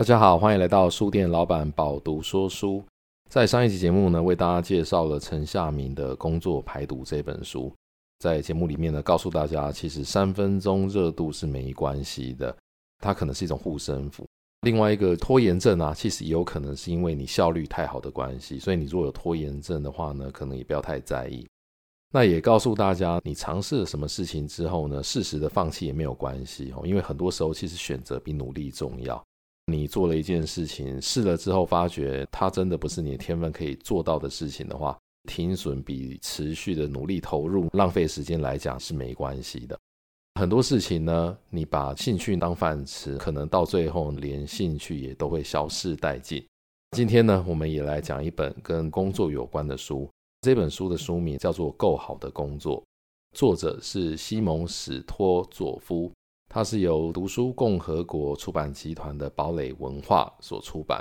大家好，欢迎来到书店老板饱读说书。在上一集节目呢，为大家介绍了陈夏明的《工作排毒》这本书。在节目里面呢，告诉大家，其实三分钟热度是没关系的，它可能是一种护身符。另外一个拖延症啊，其实也有可能是因为你效率太好的关系，所以你如果有拖延症的话呢，可能也不要太在意。那也告诉大家，你尝试了什么事情之后呢，适时的放弃也没有关系哦，因为很多时候其实选择比努力重要。你做了一件事情，试了之后发觉它真的不是你的天分可以做到的事情的话，停损比持续的努力投入浪费时间来讲是没关系的。很多事情呢，你把兴趣当饭吃，可能到最后连兴趣也都会消失殆尽。今天呢，我们也来讲一本跟工作有关的书。这本书的书名叫做《够好的工作》，作者是西蒙·史托佐夫。它是由读书共和国出版集团的堡垒文化所出版。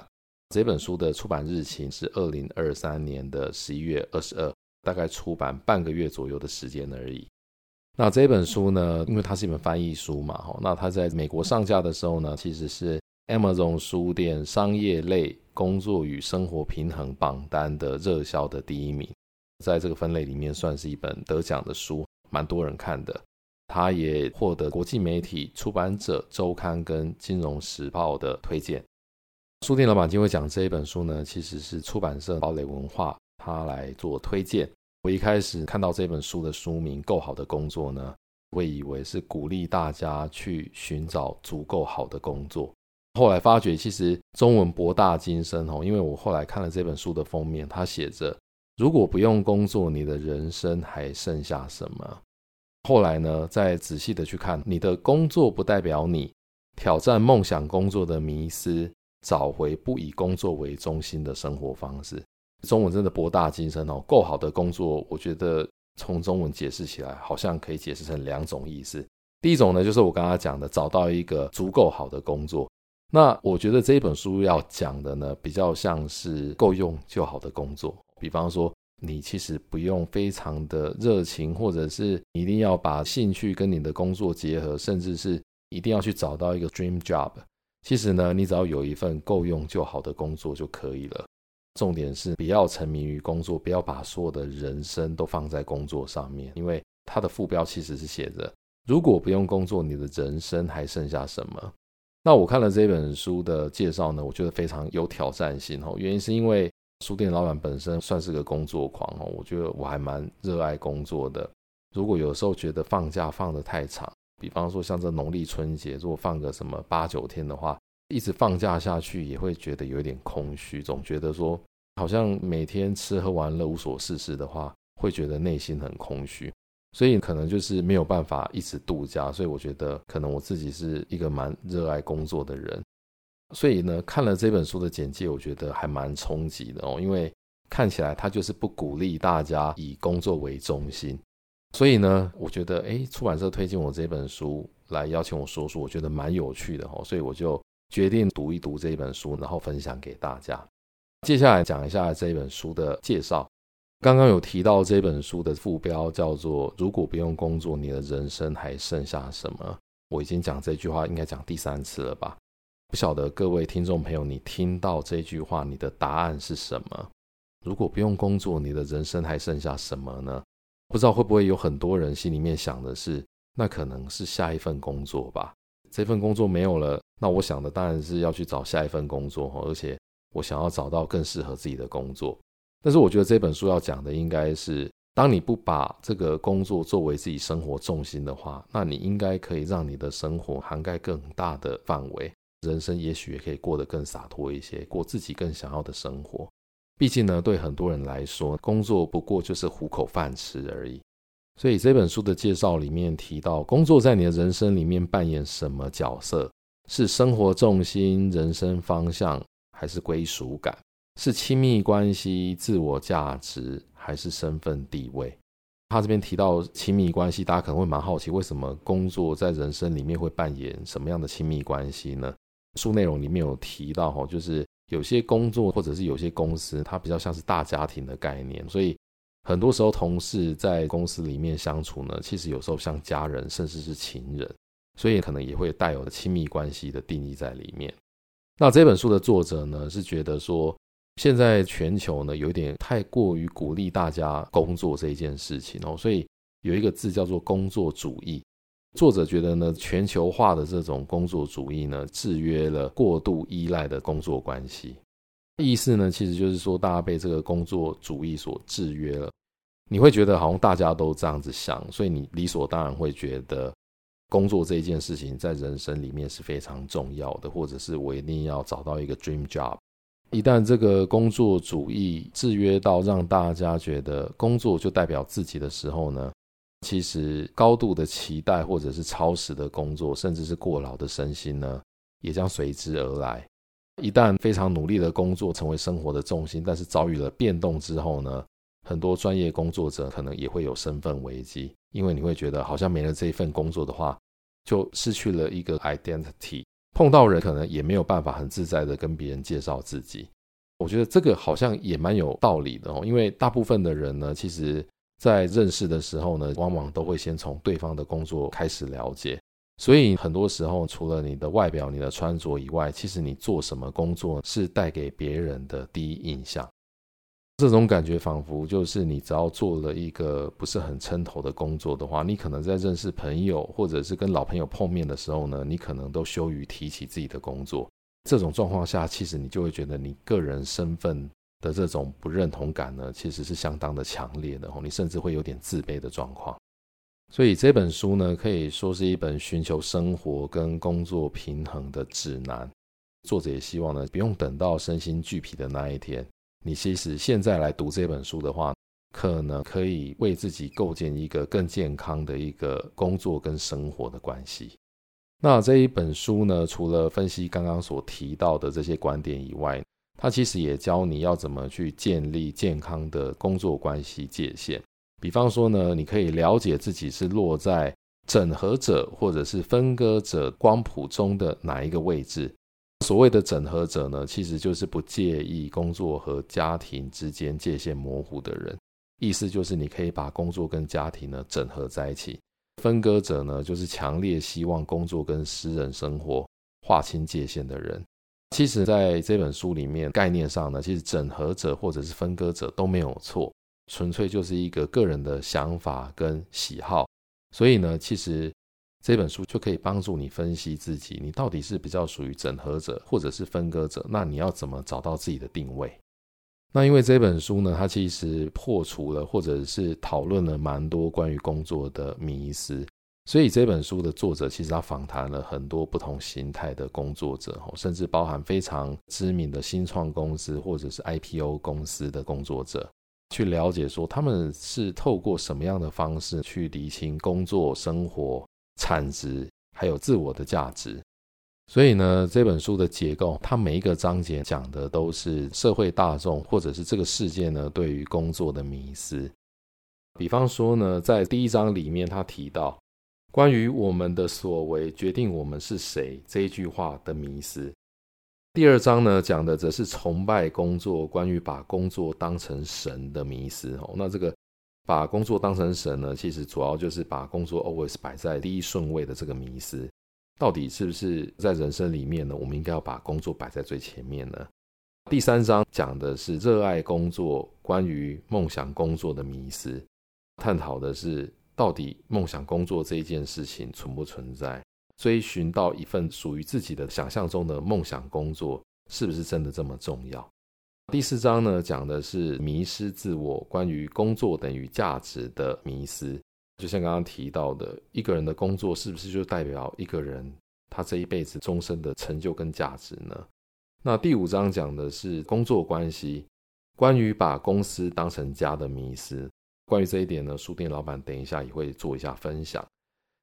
这本书的出版日期是二零二三年的十一月二十二，大概出版半个月左右的时间而已。那这本书呢，因为它是一本翻译书嘛，哈那它在美国上架的时候呢，其实是 Amazon 书店商业类工作与生活平衡榜单的热销的第一名，在这个分类里面算是一本得奖的书，蛮多人看的。他也获得国际媒体出版者周刊跟金融时报的推荐。书店老板今天会讲这一本书呢，其实是出版社堡垒文化他来做推荐。我一开始看到这本书的书名《够好的工作》呢，我以为是鼓励大家去寻找足够好的工作。后来发觉其实中文博大精深哦，因为我后来看了这本书的封面，它写着：“如果不用工作，你的人生还剩下什么？”后来呢，再仔细的去看，你的工作不代表你挑战梦想工作的迷思，找回不以工作为中心的生活方式。中文真的博大精深哦，够好的工作，我觉得从中文解释起来，好像可以解释成两种意思。第一种呢，就是我刚刚讲的，找到一个足够好的工作。那我觉得这一本书要讲的呢，比较像是够用就好的工作，比方说。你其实不用非常的热情，或者是一定要把兴趣跟你的工作结合，甚至是一定要去找到一个 dream job。其实呢，你只要有一份够用就好的工作就可以了。重点是不要沉迷于工作，不要把所有的人生都放在工作上面，因为它的副标其实是写着：如果不用工作，你的人生还剩下什么？那我看了这本书的介绍呢，我觉得非常有挑战性哦。原因是因为。书店老板本身算是个工作狂哦，我觉得我还蛮热爱工作的。如果有时候觉得放假放得太长，比方说像这农历春节，如果放个什么八九天的话，一直放假下去也会觉得有点空虚，总觉得说好像每天吃喝玩乐无所事事的话，会觉得内心很空虚，所以可能就是没有办法一直度假。所以我觉得可能我自己是一个蛮热爱工作的人。所以呢，看了这本书的简介，我觉得还蛮冲击的哦，因为看起来他就是不鼓励大家以工作为中心。所以呢，我觉得，诶，出版社推荐我这本书来邀请我说书，我觉得蛮有趣的哦，所以我就决定读一读这本书，然后分享给大家。接下来讲一下这本书的介绍。刚刚有提到这本书的副标叫做“如果不用工作，你的人生还剩下什么？”我已经讲这句话应该讲第三次了吧。不晓得各位听众朋友，你听到这句话，你的答案是什么？如果不用工作，你的人生还剩下什么呢？不知道会不会有很多人心里面想的是，那可能是下一份工作吧。这份工作没有了，那我想的当然是要去找下一份工作，而且我想要找到更适合自己的工作。但是我觉得这本书要讲的应该是，当你不把这个工作作为自己生活重心的话，那你应该可以让你的生活涵盖更大的范围。人生也许也可以过得更洒脱一些，过自己更想要的生活。毕竟呢，对很多人来说，工作不过就是糊口饭吃而已。所以这本书的介绍里面提到，工作在你的人生里面扮演什么角色？是生活重心、人生方向，还是归属感？是亲密关系、自我价值，还是身份地位？他这边提到亲密关系，大家可能会蛮好奇，为什么工作在人生里面会扮演什么样的亲密关系呢？书内容里面有提到哈，就是有些工作或者是有些公司，它比较像是大家庭的概念，所以很多时候同事在公司里面相处呢，其实有时候像家人，甚至是情人，所以可能也会带有亲密关系的定义在里面。那这本书的作者呢，是觉得说，现在全球呢有点太过于鼓励大家工作这一件事情哦，所以有一个字叫做工作主义。作者觉得呢，全球化的这种工作主义呢，制约了过度依赖的工作关系。意思呢，其实就是说，大家被这个工作主义所制约了。你会觉得好像大家都这样子想，所以你理所当然会觉得工作这一件事情在人生里面是非常重要的，或者是我一定要找到一个 dream job。一旦这个工作主义制约到让大家觉得工作就代表自己的时候呢，其实高度的期待，或者是超时的工作，甚至是过劳的身心呢，也将随之而来。一旦非常努力的工作成为生活的重心，但是遭遇了变动之后呢，很多专业工作者可能也会有身份危机，因为你会觉得好像没了这一份工作的话，就失去了一个 identity。碰到人可能也没有办法很自在的跟别人介绍自己。我觉得这个好像也蛮有道理的哦，因为大部分的人呢，其实。在认识的时候呢，往往都会先从对方的工作开始了解，所以很多时候除了你的外表、你的穿着以外，其实你做什么工作是带给别人的第一印象。这种感觉仿佛就是你只要做了一个不是很称头的工作的话，你可能在认识朋友或者是跟老朋友碰面的时候呢，你可能都羞于提起自己的工作。这种状况下，其实你就会觉得你个人身份。的这种不认同感呢，其实是相当的强烈的哦，你甚至会有点自卑的状况。所以这本书呢，可以说是一本寻求生活跟工作平衡的指南。作者也希望呢，不用等到身心俱疲的那一天，你其实现在来读这本书的话，可能可以为自己构建一个更健康的一个工作跟生活的关系。那这一本书呢，除了分析刚刚所提到的这些观点以外，他其实也教你要怎么去建立健康的工作关系界限。比方说呢，你可以了解自己是落在整合者或者是分割者光谱中的哪一个位置。所谓的整合者呢，其实就是不介意工作和家庭之间界限模糊的人。意思就是你可以把工作跟家庭呢整合在一起。分割者呢，就是强烈希望工作跟私人生活划清界限的人。其实，在这本书里面，概念上呢，其实整合者或者是分割者都没有错，纯粹就是一个个人的想法跟喜好。所以呢，其实这本书就可以帮助你分析自己，你到底是比较属于整合者或者是分割者，那你要怎么找到自己的定位？那因为这本书呢，它其实破除了或者是讨论了蛮多关于工作的迷思。所以这本书的作者其实他访谈了很多不同形态的工作者，甚至包含非常知名的新创公司或者是 IPO 公司的工作者，去了解说他们是透过什么样的方式去厘清工作、生活、产值还有自我的价值。所以呢，这本书的结构，它每一个章节讲的都是社会大众或者是这个世界呢对于工作的迷思。比方说呢，在第一章里面，他提到。关于我们的所为决定我们是谁这一句话的迷思。第二章呢，讲的则是崇拜工作，关于把工作当成神的迷思。哦，那这个把工作当成神呢，其实主要就是把工作 always 摆在第一顺位的这个迷思。到底是不是在人生里面呢？我们应该要把工作摆在最前面呢？第三章讲的是热爱工作，关于梦想工作的迷思，探讨的是。到底梦想工作这一件事情存不存在？追寻到一份属于自己的想象中的梦想工作，是不是真的这么重要？第四章呢，讲的是迷失自我，关于工作等于价值的迷思。就像刚刚提到的，一个人的工作是不是就代表一个人他这一辈子终身的成就跟价值呢？那第五章讲的是工作关系，关于把公司当成家的迷思。关于这一点呢，书店老板等一下也会做一下分享。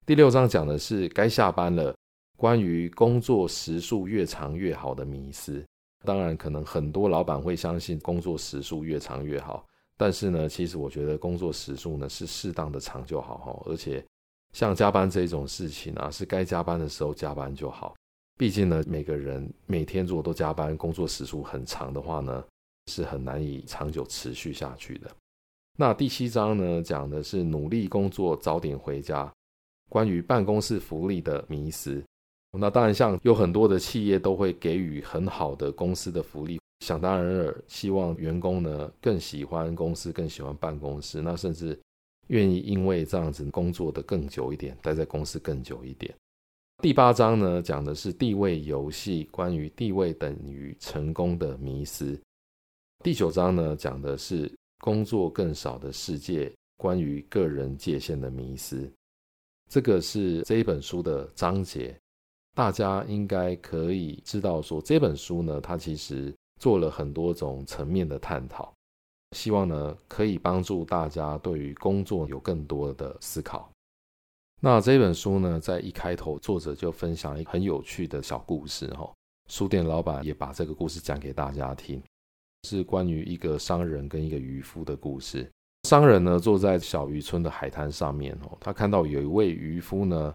第六章讲的是该下班了，关于工作时数越长越好的迷思。当然，可能很多老板会相信工作时数越长越好，但是呢，其实我觉得工作时数呢是适当的长就好哈。而且像加班这种事情啊，是该加班的时候加班就好。毕竟呢，每个人每天如果都加班，工作时数很长的话呢，是很难以长久持续下去的。那第七章呢，讲的是努力工作，早点回家。关于办公室福利的迷思，那当然，像有很多的企业都会给予很好的公司的福利，想当然尔，希望员工呢更喜欢公司，更喜欢办公室，那甚至愿意因为这样子工作的更久一点，待在公司更久一点。第八章呢讲的是地位游戏，关于地位等于成功的迷思。第九章呢讲的是工作更少的世界，关于个人界限的迷思。这个是这一本书的章节。大家应该可以知道，说这本书呢，它其实做了很多种层面的探讨，希望呢可以帮助大家对于工作有更多的思考。那这本书呢，在一开头，作者就分享一个很有趣的小故事，哈，书店老板也把这个故事讲给大家听，是关于一个商人跟一个渔夫的故事。商人呢，坐在小渔村的海滩上面，哦，他看到有一位渔夫呢。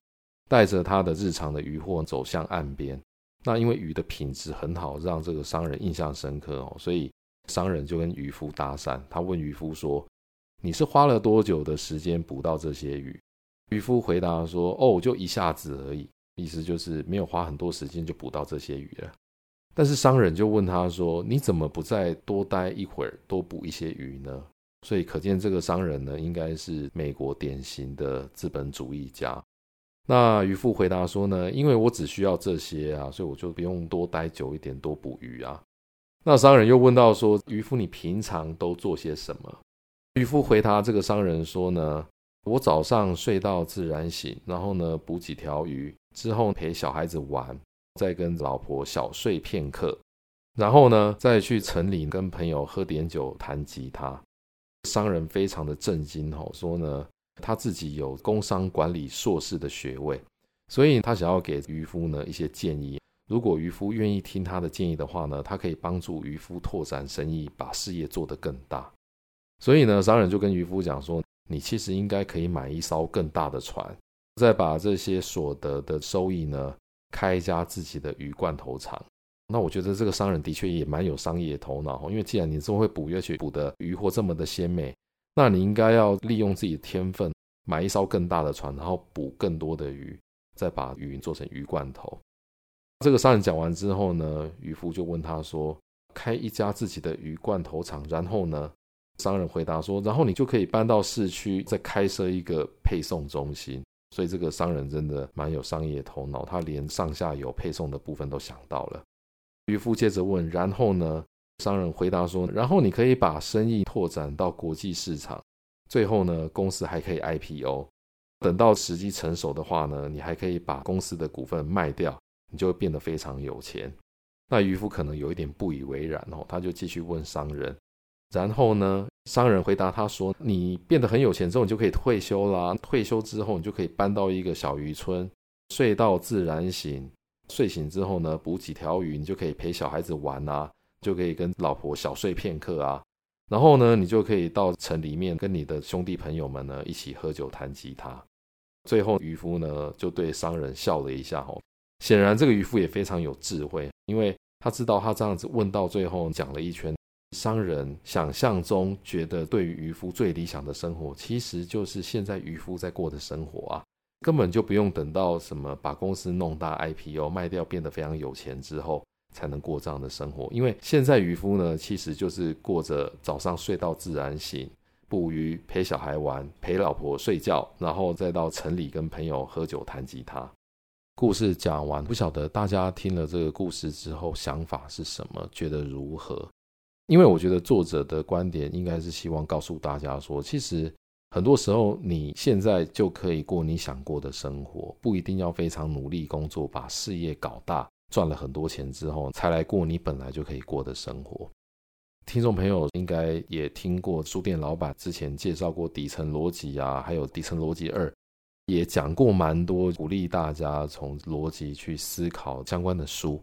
带着他的日常的渔获走向岸边，那因为鱼的品质很好，让这个商人印象深刻哦，所以商人就跟渔夫搭讪。他问渔夫说：“你是花了多久的时间捕到这些鱼？”渔夫回答说：“哦，就一下子而已。”意思就是没有花很多时间就捕到这些鱼了。但是商人就问他说：“你怎么不再多待一会儿，多捕一些鱼呢？”所以可见这个商人呢，应该是美国典型的资本主义家。那渔夫回答说呢，因为我只需要这些啊，所以我就不用多待久一点，多捕鱼啊。那商人又问到说，渔夫你平常都做些什么？渔夫回答这个商人说呢，我早上睡到自然醒，然后呢捕几条鱼，之后陪小孩子玩，再跟老婆小睡片刻，然后呢再去城里跟朋友喝点酒，弹吉他。商人非常的震惊吼，说呢。他自己有工商管理硕士的学位，所以他想要给渔夫呢一些建议。如果渔夫愿意听他的建议的话呢，他可以帮助渔夫拓展生意，把事业做得更大。所以呢，商人就跟渔夫讲说：“你其实应该可以买一艘更大的船，再把这些所得的收益呢，开一家自己的鱼罐头厂。”那我觉得这个商人的确也蛮有商业头脑，因为既然你这么会捕鱼，而且捕的鱼货这么的鲜美。那你应该要利用自己的天分，买一艘更大的船，然后捕更多的鱼，再把鱼做成鱼罐头。这个商人讲完之后呢，渔夫就问他说：“开一家自己的鱼罐头厂，然后呢？”商人回答说：“然后你就可以搬到市区，再开设一个配送中心。”所以这个商人真的蛮有商业头脑，他连上下游配送的部分都想到了。渔夫接着问：“然后呢？”商人回答说：“然后你可以把生意拓展到国际市场，最后呢，公司还可以 IPO。等到时机成熟的话呢，你还可以把公司的股份卖掉，你就会变得非常有钱。”那渔夫可能有一点不以为然哦，他就继续问商人：“然后呢？”商人回答他说：“你变得很有钱之后，你就可以退休啦。退休之后，你就可以搬到一个小渔村，睡到自然醒。睡醒之后呢，捕几条鱼，你就可以陪小孩子玩啊。”就可以跟老婆小睡片刻啊，然后呢，你就可以到城里面跟你的兄弟朋友们呢一起喝酒弹吉他。最后渔夫呢就对商人笑了一下，吼，显然这个渔夫也非常有智慧，因为他知道他这样子问到最后讲了一圈，商人想象中觉得对于渔夫最理想的生活，其实就是现在渔夫在过的生活啊，根本就不用等到什么把公司弄大 IPO 卖掉变得非常有钱之后。才能过这样的生活，因为现在渔夫呢，其实就是过着早上睡到自然醒，捕鱼、陪小孩玩、陪老婆睡觉，然后再到城里跟朋友喝酒弹吉他。故事讲完，不晓得大家听了这个故事之后想法是什么，觉得如何？因为我觉得作者的观点应该是希望告诉大家说，其实很多时候你现在就可以过你想过的生活，不一定要非常努力工作，把事业搞大。赚了很多钱之后，才来过你本来就可以过的生活。听众朋友应该也听过书店老板之前介绍过底层逻辑啊，还有底层逻辑二，也讲过蛮多鼓励大家从逻辑去思考相关的书。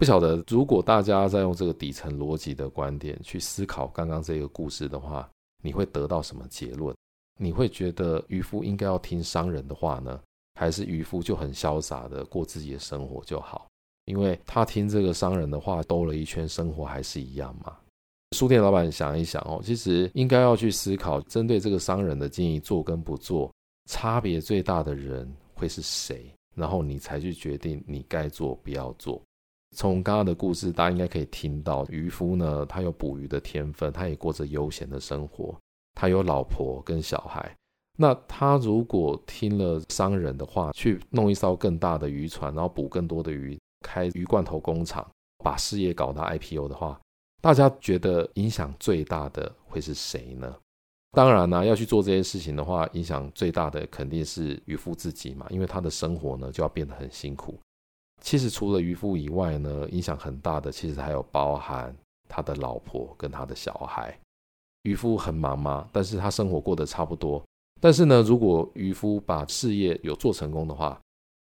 不晓得如果大家在用这个底层逻辑的观点去思考刚刚这个故事的话，你会得到什么结论？你会觉得渔夫应该要听商人的话呢，还是渔夫就很潇洒的过自己的生活就好？因为他听这个商人的话，兜了一圈，生活还是一样嘛。书店老板想一想哦，其实应该要去思考，针对这个商人的建议做跟不做，差别最大的人会是谁？然后你才去决定你该做不要做。从刚刚的故事，大家应该可以听到，渔夫呢，他有捕鱼的天分，他也过着悠闲的生活，他有老婆跟小孩。那他如果听了商人的话，去弄一艘更大的渔船，然后捕更多的鱼，开鱼罐头工厂，把事业搞到 IPO 的话，大家觉得影响最大的会是谁呢？当然呢、要去做这些事情的话，影响最大的肯定是渔夫自己嘛，因为他的生活呢就要变得很辛苦。其实除了渔夫以外呢，影响很大的其实还有包含他的老婆跟他的小孩。渔夫很忙嘛，但是他生活过得差不多。但是呢，如果渔夫把事业有做成功的话，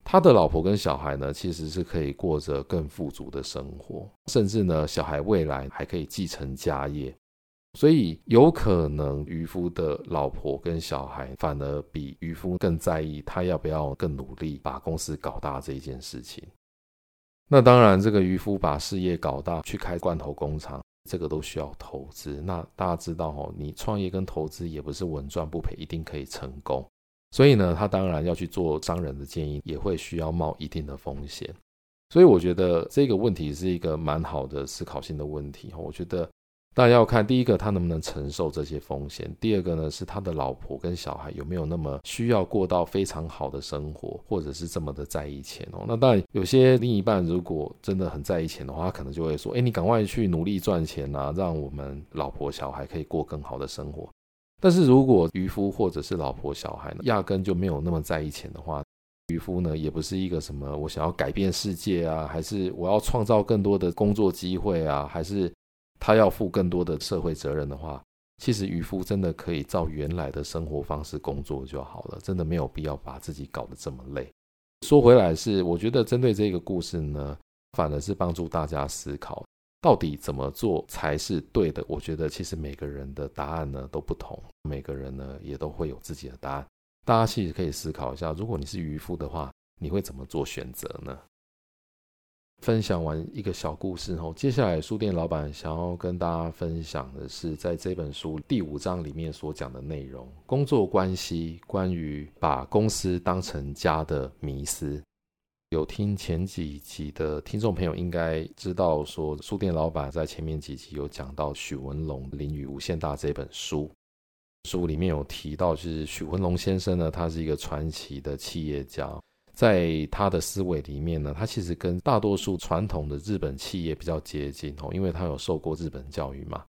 他的老婆跟小孩呢，其实是可以过着更富足的生活，甚至呢，小孩未来还可以继承家业。所以有可能渔夫的老婆跟小孩反而比渔夫更在意他要不要更努力把公司搞大这一件事情。那当然，这个渔夫把事业搞大，去开罐头工厂，这个都需要投资。那大家知道哦，你创业跟投资也不是稳赚不赔，一定可以成功。所以呢，他当然要去做商人的建议，也会需要冒一定的风险。所以我觉得这个问题是一个蛮好的思考性的问题。我觉得。大家要看第一个，他能不能承受这些风险；第二个呢，是他的老婆跟小孩有没有那么需要过到非常好的生活，或者是这么的在意钱哦。那当然，有些另一半如果真的很在意钱的话，他可能就会说：“哎，你赶快去努力赚钱啊，让我们老婆小孩可以过更好的生活。”但是如果渔夫或者是老婆小孩呢，压根就没有那么在意钱的话，渔夫呢也不是一个什么我想要改变世界啊，还是我要创造更多的工作机会啊，还是。他要负更多的社会责任的话，其实渔夫真的可以照原来的生活方式工作就好了，真的没有必要把自己搞得这么累。说回来是，我觉得针对这个故事呢，反而是帮助大家思考，到底怎么做才是对的。我觉得其实每个人的答案呢都不同，每个人呢也都会有自己的答案。大家其实可以思考一下，如果你是渔夫的话，你会怎么做选择呢？分享完一个小故事后，接下来书店老板想要跟大家分享的是，在这本书第五章里面所讲的内容：工作关系，关于把公司当成家的迷思。有听前几集的听众朋友应该知道，说书店老板在前面几集有讲到许文龙《淋雨无限大》这本书，书里面有提到，就是许文龙先生呢，他是一个传奇的企业家。在他的思维里面呢，他其实跟大多数传统的日本企业比较接近哦，因为他有受过日本教育嘛。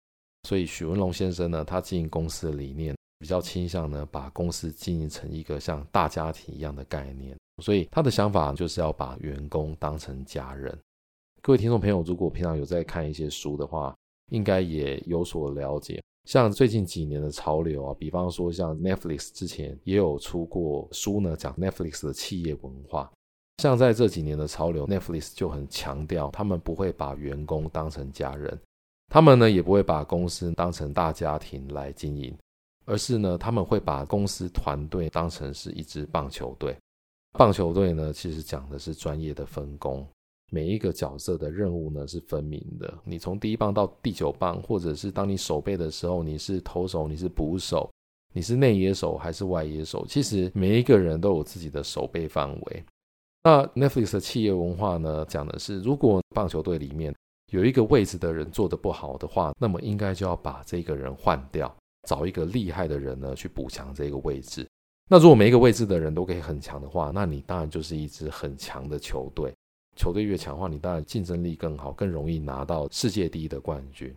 所以许文龙先生呢，他经营公司的理念比较倾向呢，把公司经营成一个像大家庭一样的概念。所以他的想法就是要把员工当成家人。各位听众朋友，如果平常有在看一些书的话，应该也有所了解。像最近几年的潮流啊，比方说像 Netflix 之前也有出过书呢，讲 Netflix 的企业文化。像在这几年的潮流，Netflix 就很强调，他们不会把员工当成家人，他们呢也不会把公司当成大家庭来经营，而是呢他们会把公司团队当成是一支棒球队。棒球队呢其实讲的是专业的分工。每一个角色的任务呢是分明的。你从第一棒到第九棒，或者是当你守备的时候，你是投手，你是捕手，你是内野手还是外野手？其实每一个人都有自己的守备范围。那 Netflix 的企业文化呢，讲的是，如果棒球队里面有一个位置的人做得不好的话，那么应该就要把这个人换掉，找一个厉害的人呢去补强这个位置。那如果每一个位置的人都可以很强的话，那你当然就是一支很强的球队。球队越强化，你当然竞争力更好，更容易拿到世界第一的冠军。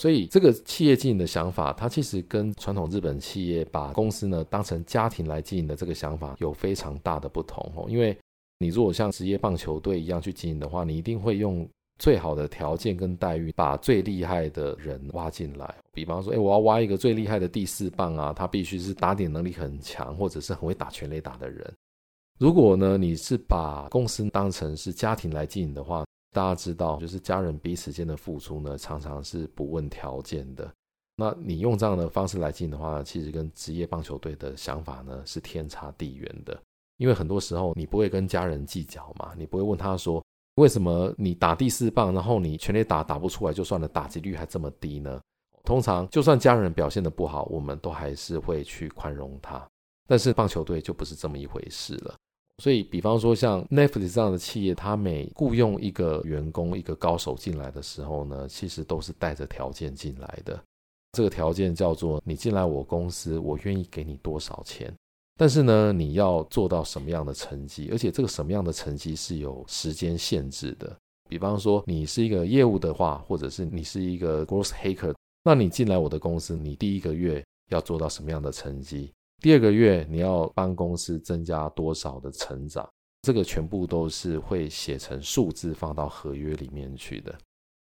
所以，这个企业经营的想法，它其实跟传统日本企业把公司呢当成家庭来经营的这个想法有非常大的不同哦。因为你如果像职业棒球队一样去经营的话，你一定会用最好的条件跟待遇，把最厉害的人挖进来。比方说，诶，我要挖一个最厉害的第四棒啊，他必须是打点能力很强，或者是很会打全垒打的人。如果呢，你是把公司当成是家庭来经营的话，大家知道，就是家人彼此间的付出呢，常常是不问条件的。那你用这样的方式来经营的话，其实跟职业棒球队的想法呢是天差地远的。因为很多时候你不会跟家人计较嘛，你不会问他说，为什么你打第四棒，然后你全垒打打不出来就算了，打击率还这么低呢？通常就算家人表现得不好，我们都还是会去宽容他。但是棒球队就不是这么一回事了。所以，比方说像 Netflix 这样的企业，它每雇佣一个员工、一个高手进来的时候呢，其实都是带着条件进来的。这个条件叫做：你进来我公司，我愿意给你多少钱。但是呢，你要做到什么样的成绩？而且这个什么样的成绩是有时间限制的。比方说，你是一个业务的话，或者是你是一个 growth hacker，那你进来我的公司，你第一个月要做到什么样的成绩？第二个月你要帮公司增加多少的成长？这个全部都是会写成数字放到合约里面去的。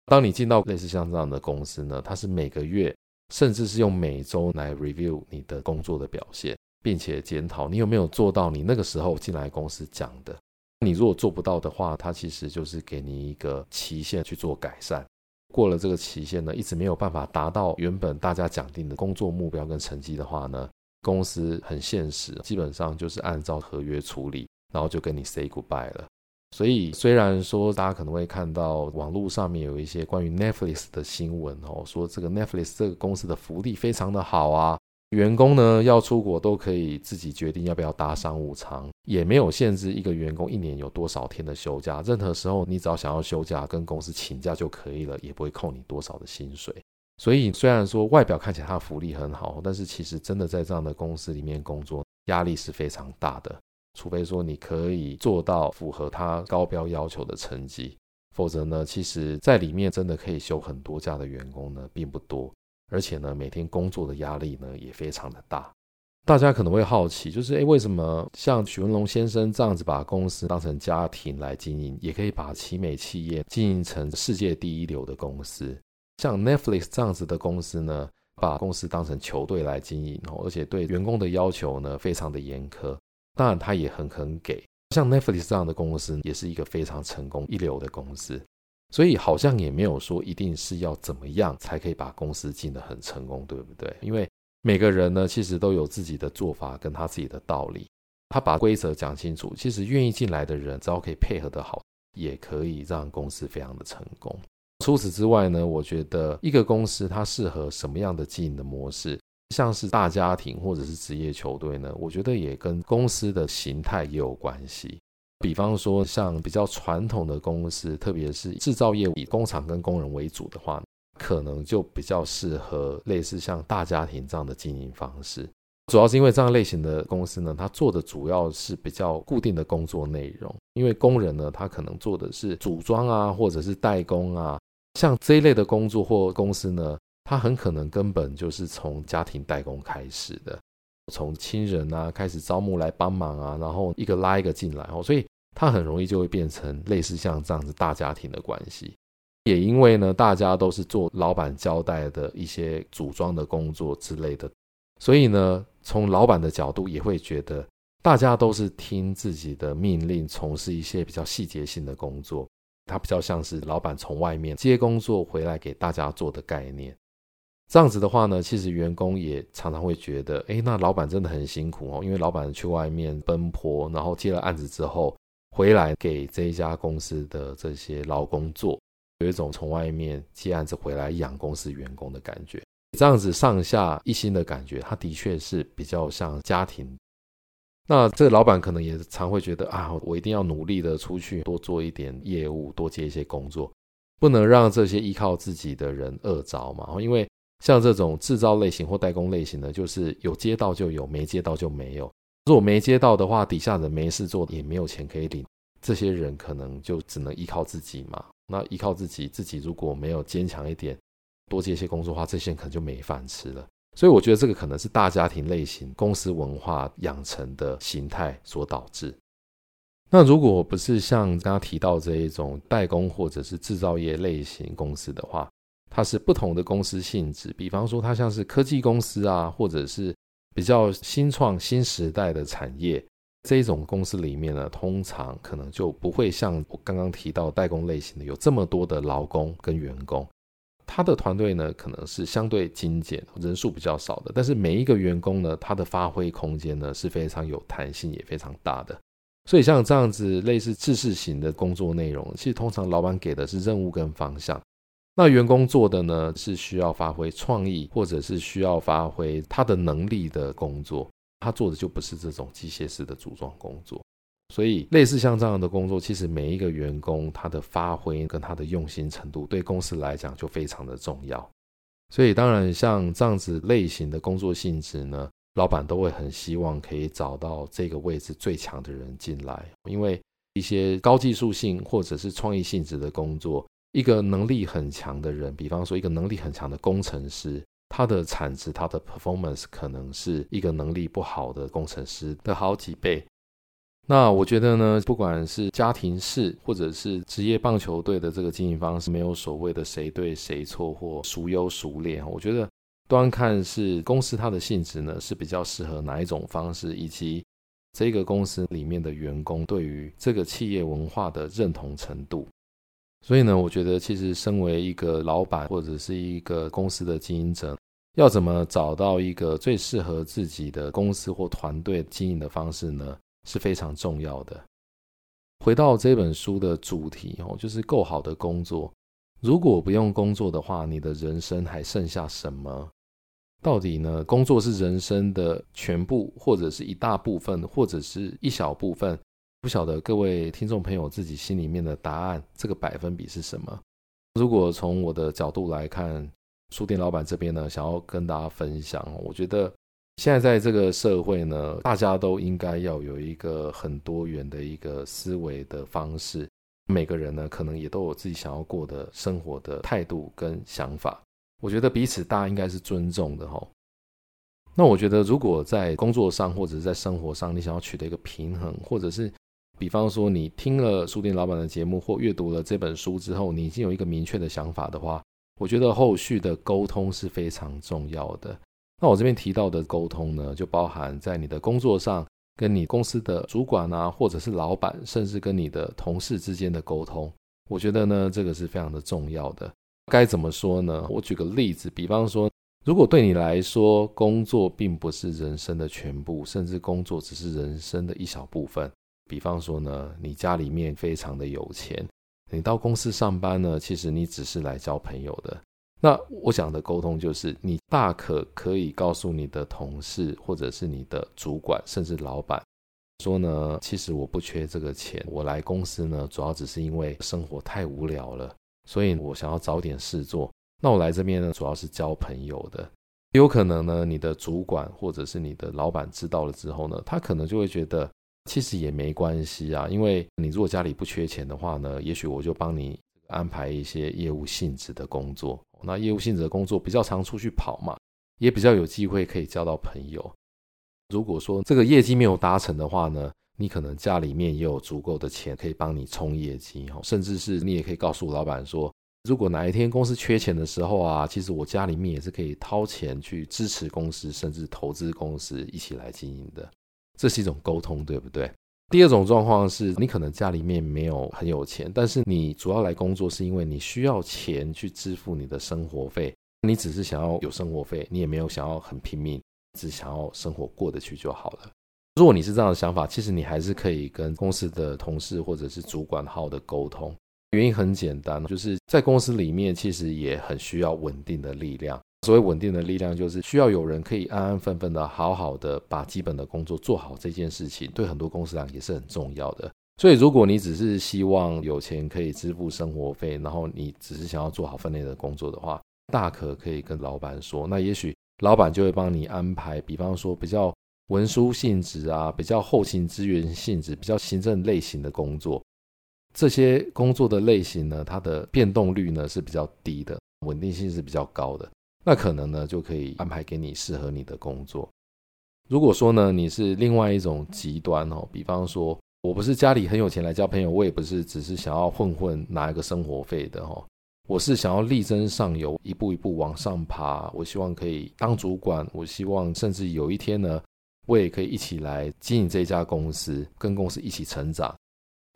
当你进到类似像这样的公司呢，它是每个月，甚至是用每周来 review 你的工作的表现。并且检讨你有没有做到你那个时候进来公司讲的。你如果做不到的话，它其实就是给你一个期限去做改善。过了这个期限呢，一直没有办法达到原本大家讲定的工作目标跟成绩的话呢，公司很现实，基本上就是按照合约处理，然后就跟你 say goodbye 了。所以虽然说大家可能会看到网络上面有一些关于 Netflix 的新闻哦，说这个 Netflix 这个公司的福利非常的好啊。员工呢要出国都可以自己决定要不要搭商务舱，也没有限制一个员工一年有多少天的休假，任何时候你只要想要休假跟公司请假就可以了，也不会扣你多少的薪水。所以虽然说外表看起来他福利很好，但是其实真的在这样的公司里面工作压力是非常大的，除非说你可以做到符合他高标要求的成绩，否则呢，其实在里面真的可以休很多假的员工呢并不多。而且呢，每天工作的压力呢也非常的大。大家可能会好奇，就是诶，为什么像许文龙先生这样子把公司当成家庭来经营，也可以把奇美企业经营成世界第一流的公司？像 Netflix 这样子的公司呢，把公司当成球队来经营，而且对员工的要求呢非常的严苛。当然，他也很肯给。像 Netflix 这样的公司，也是一个非常成功一流的公司。所以好像也没有说一定是要怎么样才可以把公司进得很成功，对不对？因为每个人呢，其实都有自己的做法跟他自己的道理。他把规则讲清楚，其实愿意进来的人，只要可以配合得好，也可以让公司非常的成功。除此之外呢，我觉得一个公司它适合什么样的经营的模式，像是大家庭或者是职业球队呢，我觉得也跟公司的形态也有关系。比方说，像比较传统的公司，特别是制造业以工厂跟工人为主的话，可能就比较适合类似像大家庭这样的经营方式。主要是因为这样类型的公司呢，它做的主要是比较固定的工作内容。因为工人呢，他可能做的是组装啊，或者是代工啊，像这一类的工作或公司呢，它很可能根本就是从家庭代工开始的。从亲人啊开始招募来帮忙啊，然后一个拉一个进来哦，所以它很容易就会变成类似像这样子大家庭的关系。也因为呢，大家都是做老板交代的一些组装的工作之类的，所以呢，从老板的角度也会觉得大家都是听自己的命令，从事一些比较细节性的工作。他比较像是老板从外面接工作回来给大家做的概念。这样子的话呢，其实员工也常常会觉得，诶，那老板真的很辛苦哦，因为老板去外面奔波，然后接了案子之后，回来给这一家公司的这些劳工做，有一种从外面接案子回来养公司员工的感觉。这样子上下一心的感觉，他的确是比较像家庭。那这个老板可能也常会觉得啊，我一定要努力的出去多做一点业务，多接一些工作，不能让这些依靠自己的人饿着嘛，因为。像这种制造类型或代工类型的，就是有接到就有，没接到就没有。如果没接到的话，底下人没事做，也没有钱可以领，这些人可能就只能依靠自己嘛。那依靠自己，自己如果没有坚强一点，多接一些工作的话，这些人可能就没饭吃了。所以我觉得这个可能是大家庭类型公司文化养成的形态所导致。那如果不是像刚刚提到这一种代工或者是制造业类型公司的话，它是不同的公司性质，比方说它像是科技公司啊，或者是比较新创新时代的产业，这一种公司里面呢，通常可能就不会像我刚刚提到代工类型的有这么多的劳工跟员工，他的团队呢可能是相对精简，人数比较少的，但是每一个员工呢，他的发挥空间呢是非常有弹性也非常大的，所以像这样子类似制式型的工作内容，其实通常老板给的是任务跟方向。那员工做的呢，是需要发挥创意，或者是需要发挥他的能力的工作。他做的就不是这种机械式的组装工作。所以类似像这样的工作，其实每一个员工他的发挥跟他的用心程度，对公司来讲就非常的重要。所以当然像这样子类型的工作性质呢，老板都会很希望可以找到这个位置最强的人进来，因为一些高技术性或者是创意性质的工作，一个能力很强的人，比方说一个能力很强的工程师，他的产值、他的 performance 可能是一个能力不好的工程师的好几倍。那我觉得呢，不管是家庭式或者是职业棒球队的这个经营方式，没有所谓的谁对谁错或孰优孰劣。我觉得端看是公司它的性质呢，是比较适合哪一种方式，以及这个公司里面的员工对于这个企业文化的认同程度。所以呢，我觉得其实身为一个老板或者是一个公司的经营者，要怎么找到一个最适合自己的公司或团队经营的方式呢？是非常重要的。回到这本书的主题哦，就是够好的工作。如果不用工作的话，你的人生还剩下什么？到底呢？工作是人生的全部，或者是一大部分，或者是一小部分？不晓得各位听众朋友自己心里面的答案，这个百分比是什么？如果从我的角度来看，书店老板这边呢，想要跟大家分享，我觉得现在在这个社会呢，大家都应该要有一个很多元的一个思维的方式。每个人呢，可能也都有自己想要过的生活的态度跟想法。我觉得彼此大家应该是尊重的哈。那我觉得，如果在工作上或者是在生活上，你想要取得一个平衡，或者是比方说，你听了书店老板的节目或阅读了这本书之后，你已经有一个明确的想法的话，我觉得后续的沟通是非常重要的。那我这边提到的沟通呢，就包含在你的工作上，跟你公司的主管啊，或者是老板，甚至跟你的同事之间的沟通。我觉得呢，这个是非常的重要的。该怎么说呢？我举个例子，比方说，如果对你来说，工作并不是人生的全部，甚至工作只是人生的一小部分。比方说呢，你家里面非常的有钱，你到公司上班呢，其实你只是来交朋友的。那我讲的沟通就是，你大可可以告诉你的同事，或者是你的主管，甚至老板，说呢，其实我不缺这个钱，我来公司呢，主要只是因为生活太无聊了，所以我想要找点事做。那我来这边呢，主要是交朋友的。有可能呢，你的主管或者是你的老板知道了之后呢，他可能就会觉得。其实也没关系啊，因为你如果家里不缺钱的话呢，也许我就帮你安排一些业务性质的工作。那业务性质的工作比较常出去跑嘛，也比较有机会可以交到朋友。如果说这个业绩没有达成的话呢，你可能家里面也有足够的钱可以帮你冲业绩，甚至是你也可以告诉老板说，如果哪一天公司缺钱的时候啊，其实我家里面也是可以掏钱去支持公司，甚至投资公司一起来经营的。这是一种沟通，对不对？第二种状况是你可能家里面没有很有钱，但是你主要来工作是因为你需要钱去支付你的生活费。你只是想要有生活费，你也没有想要很拼命，只想要生活过得去就好了。如果你是这样的想法，其实你还是可以跟公司的同事或者是主管好的沟通。原因很简单，就是在公司里面其实也很需要稳定的力量。所谓稳定的力量，就是需要有人可以安安分分的、好好的把基本的工作做好。这件事情对很多公司来讲也是很重要的。所以，如果你只是希望有钱可以支付生活费，然后你只是想要做好分内的工作的话，大可可以跟老板说。那也许老板就会帮你安排，比方说比较文书性质啊，比较后勤资源性质、比较行政类型的工作。这些工作的类型呢，它的变动率呢是比较低的，稳定性是比较高的。那可能呢，就可以安排给你适合你的工作。如果说呢，你是另外一种极端哦，比方说，我不是家里很有钱来交朋友，我也不是只是想要混混拿一个生活费的哦，我是想要力争上游，一步一步往上爬。我希望可以当主管，我希望甚至有一天呢，我也可以一起来经营这家公司，跟公司一起成长。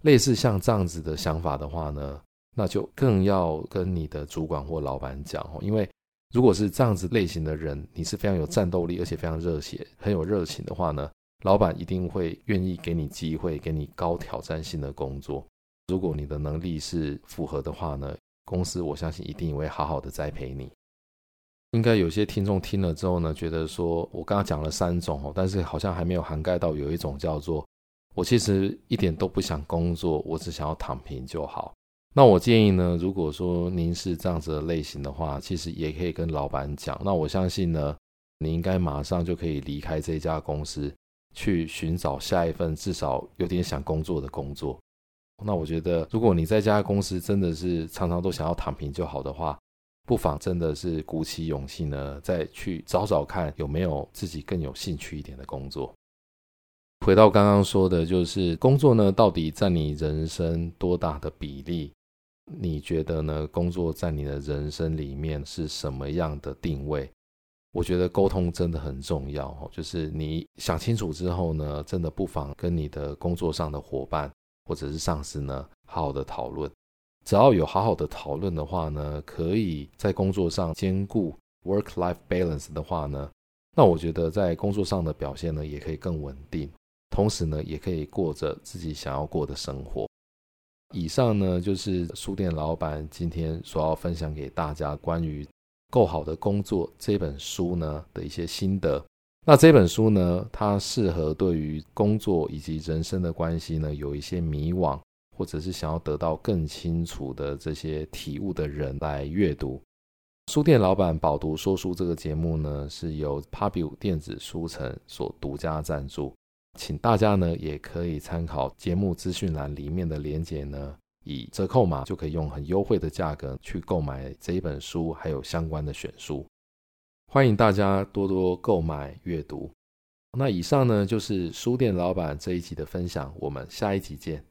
类似像这样子的想法的话呢，那就更要跟你的主管或老板讲哦，因为。如果是这样子类型的人，你是非常有战斗力，而且非常热血、很有热情的话呢，老板一定会愿意给你机会，给你高挑战性的工作。如果你的能力是符合的话呢，公司我相信一定会好好的栽培你。应该有些听众听了之后呢，觉得说我刚刚讲了三种哦，但是好像还没有涵盖到有一种叫做我其实一点都不想工作，我只想要躺平就好。那我建议呢，如果说您是这样子的类型的话，其实也可以跟老板讲。那我相信呢，你应该马上就可以离开这家公司，去寻找下一份至少有点想工作的工作。那我觉得，如果你在这家公司真的是常常都想要躺平就好的话，不妨真的是鼓起勇气呢，再去找找看有没有自己更有兴趣一点的工作。回到刚刚说的，就是工作呢，到底占你人生多大的比例？你觉得呢？工作在你的人生里面是什么样的定位？我觉得沟通真的很重要哦。就是你想清楚之后呢，真的不妨跟你的工作上的伙伴或者是上司呢，好好的讨论。只要有好好的讨论的话呢，可以在工作上兼顾 work-life balance 的话呢，那我觉得在工作上的表现呢，也可以更稳定，同时呢，也可以过着自己想要过的生活。以上呢，就是书店老板今天所要分享给大家关于《够好的工作》这本书呢的一些心得。那这本书呢，它适合对于工作以及人生的关系呢有一些迷惘，或者是想要得到更清楚的这些体悟的人来阅读。书店老板饱读说书这个节目呢，是由 Pubu 电子书城所独家赞助。请大家呢也可以参考节目资讯栏里面的链接呢，以折扣码就可以用很优惠的价格去购买这一本书，还有相关的选书。欢迎大家多多购买阅读。那以上呢就是书店老板这一集的分享，我们下一集见。